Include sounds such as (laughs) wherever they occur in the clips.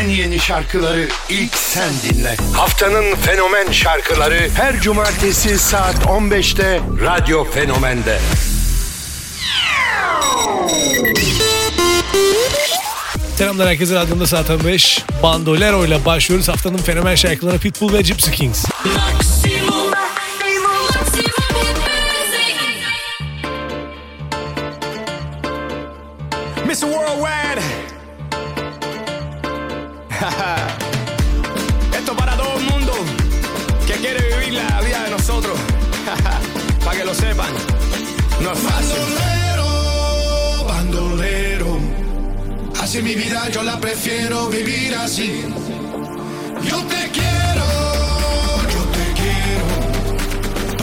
en yeni şarkıları ilk sen dinle. Haftanın fenomen şarkıları her cumartesi saat 15'te Radyo Fenomen'de. Selamlar herkese radyomda saat 15. Bandolero ile başlıyoruz haftanın fenomen şarkıları Pitbull ve Gypsy Kings. Maximum. Mr. Worldwide. (laughs) Esto para todo el mundo que quiere vivir la vida de nosotros. (laughs) para que lo sepan. No es fácil. Bandolero, bandolero. Así mi vida yo la prefiero vivir así. Yo te quiero, yo te quiero.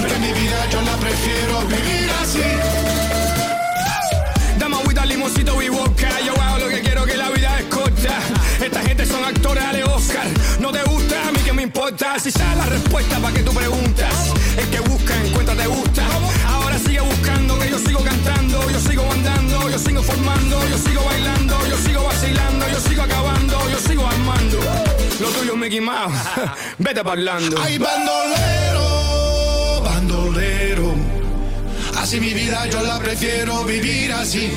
Pero mi vida yo la prefiero vivir así. Si sabes la respuesta para que tú preguntas. El que busca, encuentra, te gusta. Ahora sigue buscando, que yo sigo cantando. Yo sigo andando, yo sigo formando. Yo sigo bailando, yo sigo vacilando. Yo sigo acabando, yo sigo armando. Lo tuyo es Mickey Mouse. (laughs) Vete parlando. Ay, bandolero, bandolero. Así mi vida yo la prefiero vivir así.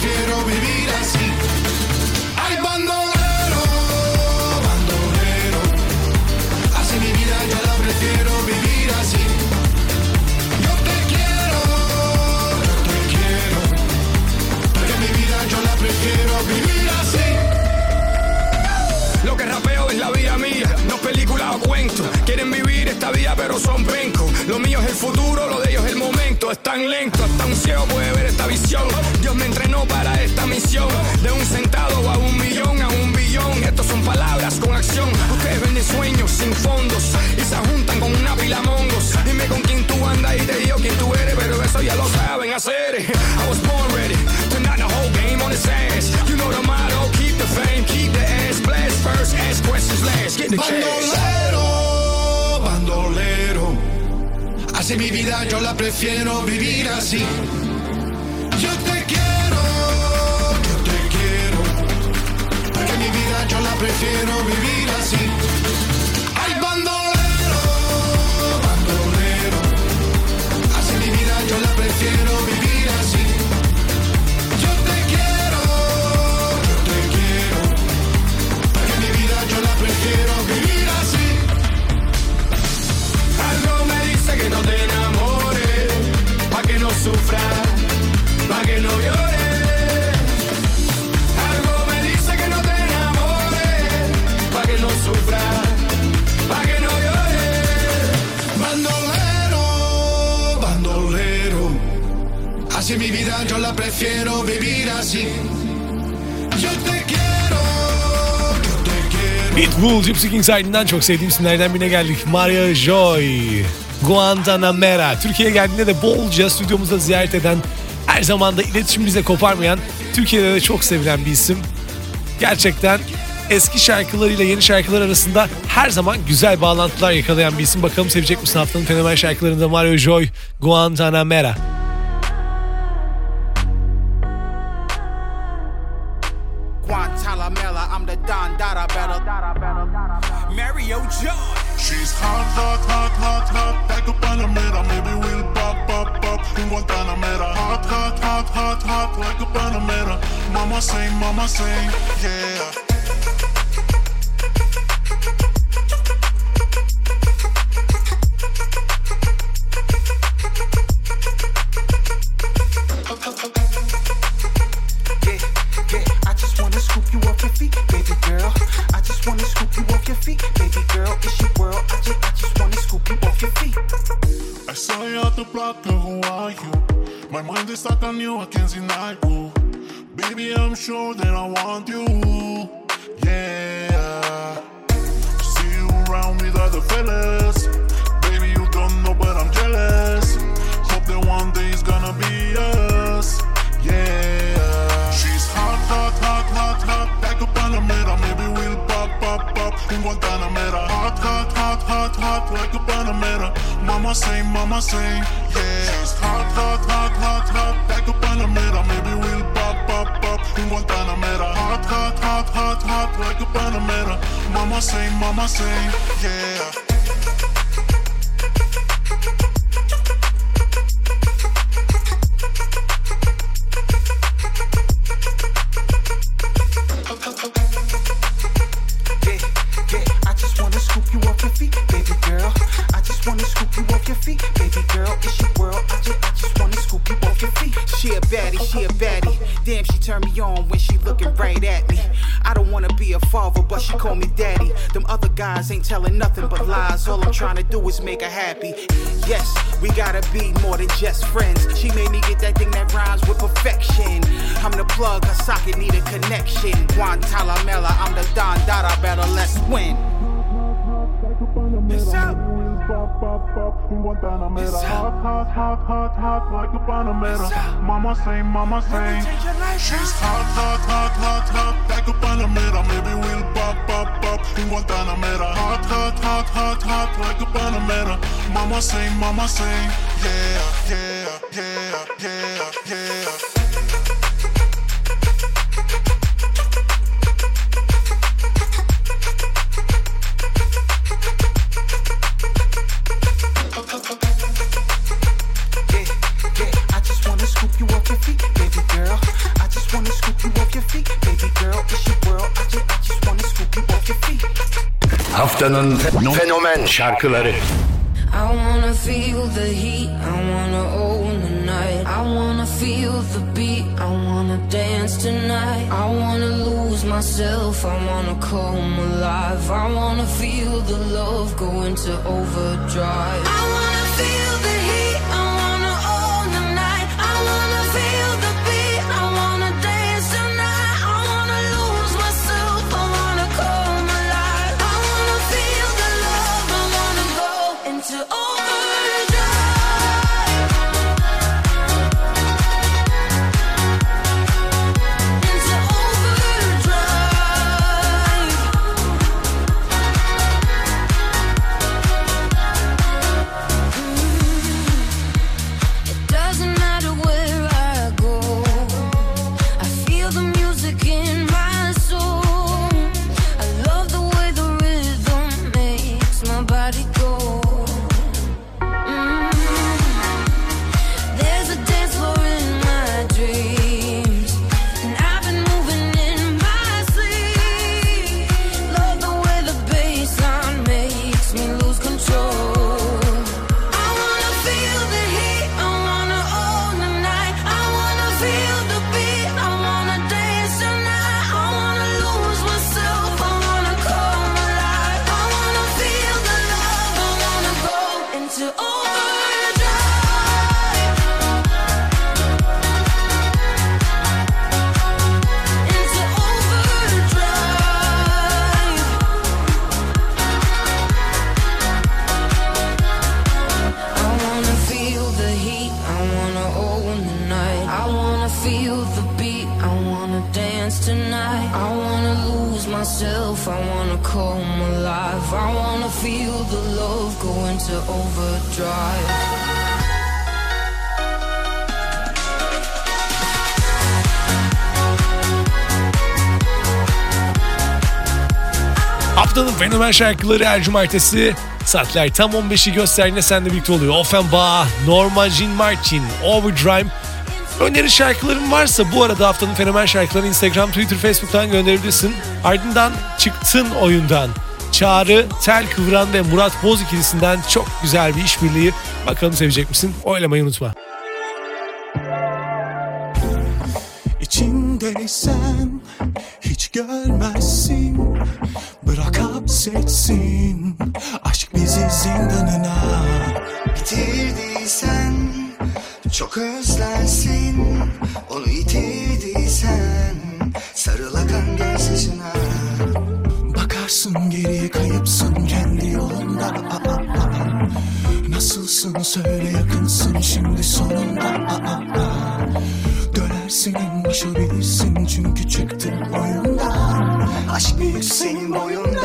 Prefiero vivir así. Ay, bandolero, bandolero. Así mi vida yo la prefiero vivir así. Yo te quiero, yo te quiero. Porque mi vida yo la prefiero vivir así. Lo que rapeo es la vida mía, no es película o cuento. Quieren vivir esta vida pero son pencos. Lo mío es el futuro, Es tan lento, hasta un ciego puede ver esta visión. Dios me entrenó para esta misión. De un centavo a un millón, a un billón. Estos son palabras con acción. Ustedes venden sueños sin fondos y se juntan con una pila mongos. Dime con quién tú andas y te digo quién tú eres, pero eso ya lo saben hacer. I was born ready to knock the whole game on its ass. You know the motto, keep the fame, keep the ass blast first, ask questions last, get the cash. Así mi vida yo la prefiero vivir así. Yo te quiero, yo te quiero. Porque mi vida yo la prefiero vivir así. Prefiero vivir así. Yo te quiero. Pitbull, Gypsy Kings ardından çok sevdiğim isimlerden birine geldik. Maria Joy, Guantanamera. Türkiye'ye geldiğinde de bolca stüdyomuzda ziyaret eden, her zaman da iletişim bize koparmayan, Türkiye'de de çok sevilen bir isim. Gerçekten eski şarkılarıyla yeni şarkılar arasında her zaman güzel bağlantılar yakalayan bir isim. Bakalım sevecek misin haftanın fenomen şarkılarında Mario Joy, Guantanamera. Guantanamera, Mario George. She's hot, hot, hot, hot, hot. Like a maybe we'll pop, pop, pop. In Guantanamera. Hot, hot, hot, hot, hot. Like a Panamera. Mama say, mama say, Yeah, Is stuck on you, I can't deny you Baby, I'm sure that I want you. Yeah. See you around with other fellas same, mama say, yeah. She's hot, hot, hot, hot, hot, like a Panamera. Maybe we'll pop, pop, pop in Panamera. Hot, hot, hot, hot, hot, like a Panamera. Mama say, mama say, yeah. Call me daddy. Them other guys ain't telling nothing but lies. All I'm trying to do is make her happy. Yes, we gotta be more than just friends. She made me get that thing that rhymes with perfection. I'm the plug, her socket need a connection. Guantanamela, I'm the Don Dada, better let's win. It's up. Pop, pop, pop, in Guantanamera. Hot, hot, hot, hot, hot like a Panamera. Mama say, mama say. She's hot, hot, hot, hot, hot like a Panamera. Maybe we'll Guantanamera. Hot, hot, hot, hot, hot like a Panamera. Mama say, mama say. Yeah, yeah, yeah, yeah, yeah. Haftanın fenomen şarkıları. I wanna feel the heat, I wanna own the night. I wanna feel the beat, I wanna dance tonight. I wanna lose myself, I wanna come alive. I wanna feel the love go into overdrive. I wanna feel the beat, I wanna dance tonight. I wanna lose myself, I wanna come alive. I wanna feel the love go into overdrive. Haftanın fenomen şarkıları her cumartesi saatler tam 15'i gösterdiğinde seninle birlikte oluyor. Offenbach, Norma Jean Martin, Overdrive. Öneri şarkıların varsa bu arada haftanın fenomen şarkılarını Instagram, Twitter, Facebook'tan gönderebilirsin. Ardından çıktın oyundan. Çağrı, Tel Kıvran ve Murat Boz ikilisinden çok güzel bir işbirliği. Bakalım sevecek misin? Oylamayı unutma. İçindeysen hiç görmezsin Bırak hapsetsin aşk bizi zindanına Bitirdiysen çok özlersin Onu yitirdiysen sarıl akan gözyaşına. Bakarsın geriye kayıpsın kendi yolunda. Aa, aa. Nasılsın söyle yakınsın şimdi sonunda. Aa, aa. Dönersin en başa bilirsin çünkü çıktın oyundan. Aşk büyük senin boyundan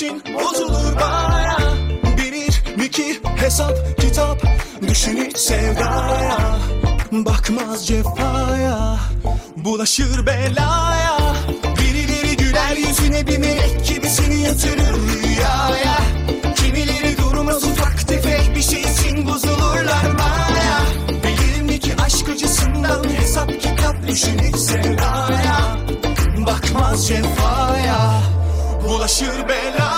için bozulur baya Bilir mi ki hesap kitap Düşün hiç sevdaya. Bakmaz cefaya Bulaşır belaya. Birileri güler yüzüne bir melek gibi seni yatırır rüyaya. Kimileri durmaz ufak tefek bir şey için bozulurlar maya Bilir mi ki aşk acısından hesap kitap düşün hiç sevdaya. Bakmaz cefaya Bulaşır belaya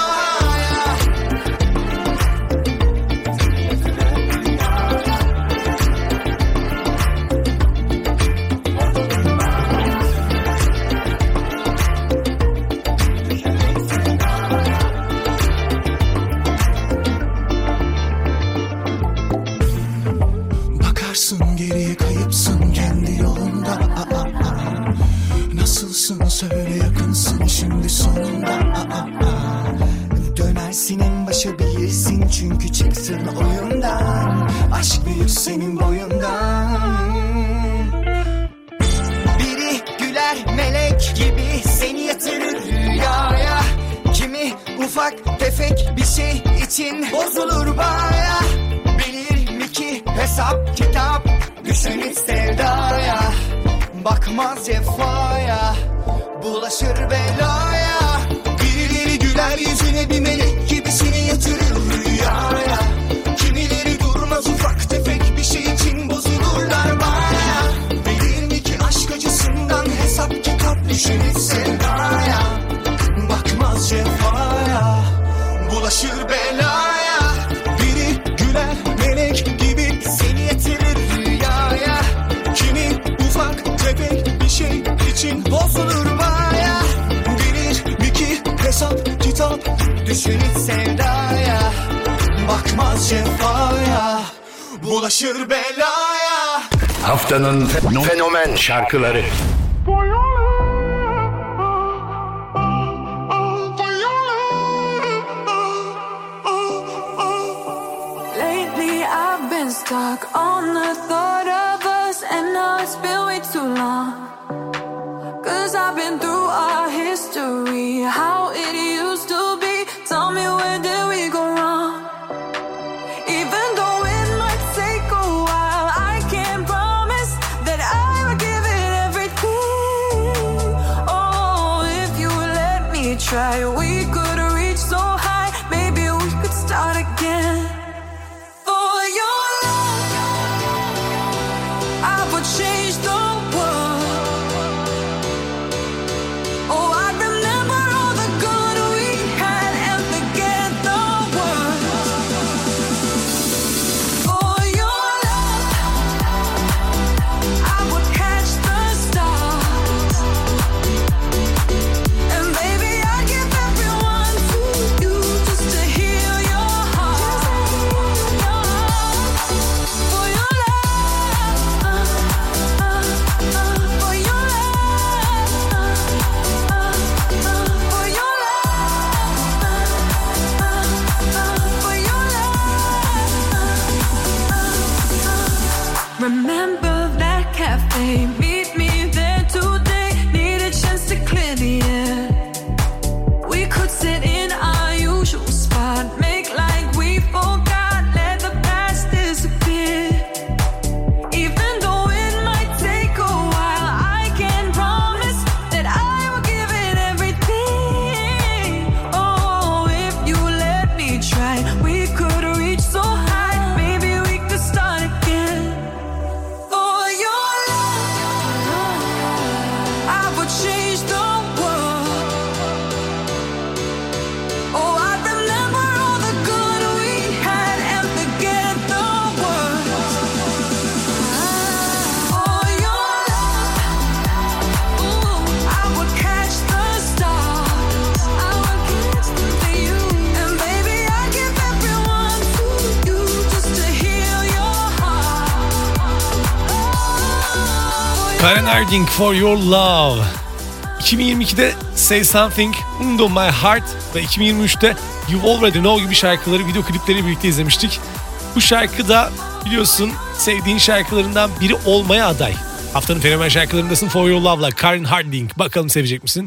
şimdi sonunda Aa, aa. Dönersin en başa bilirsin çünkü çıktın oyundan. Aşk büyük senin boyundan. Biri güler melek gibi seni yatırır rüyaya. Kimi ufak tefek bir şey için bozulur baya. Bilir mi ki hesap kitap düşünür sevdaya Bakmaz cefaya bulaşır belaya. Birileri güler yüzüne bir melek gibi seni yatırır rüyaya. Kimileri durmaz ufak tefek bir şey için bozulurlar baya. Bilir mi ki aşk acısından hesap kitap düşünür sevdaya bulaşır belaya. Haftanın fenomen şarkıları. Lately try. We could Remember that cafe? Karen Harding For Your Love. 2022'de Say Something, Undo My Heart ve 2023'te You Already Know gibi şarkıları video klipleri birlikte izlemiştik. Bu şarkı da biliyorsun sevdiğin şarkılarından biri olmaya aday. Haftanın fenomen şarkılarındasın For Your Love'la Karen Harding. Bakalım sevecek misin?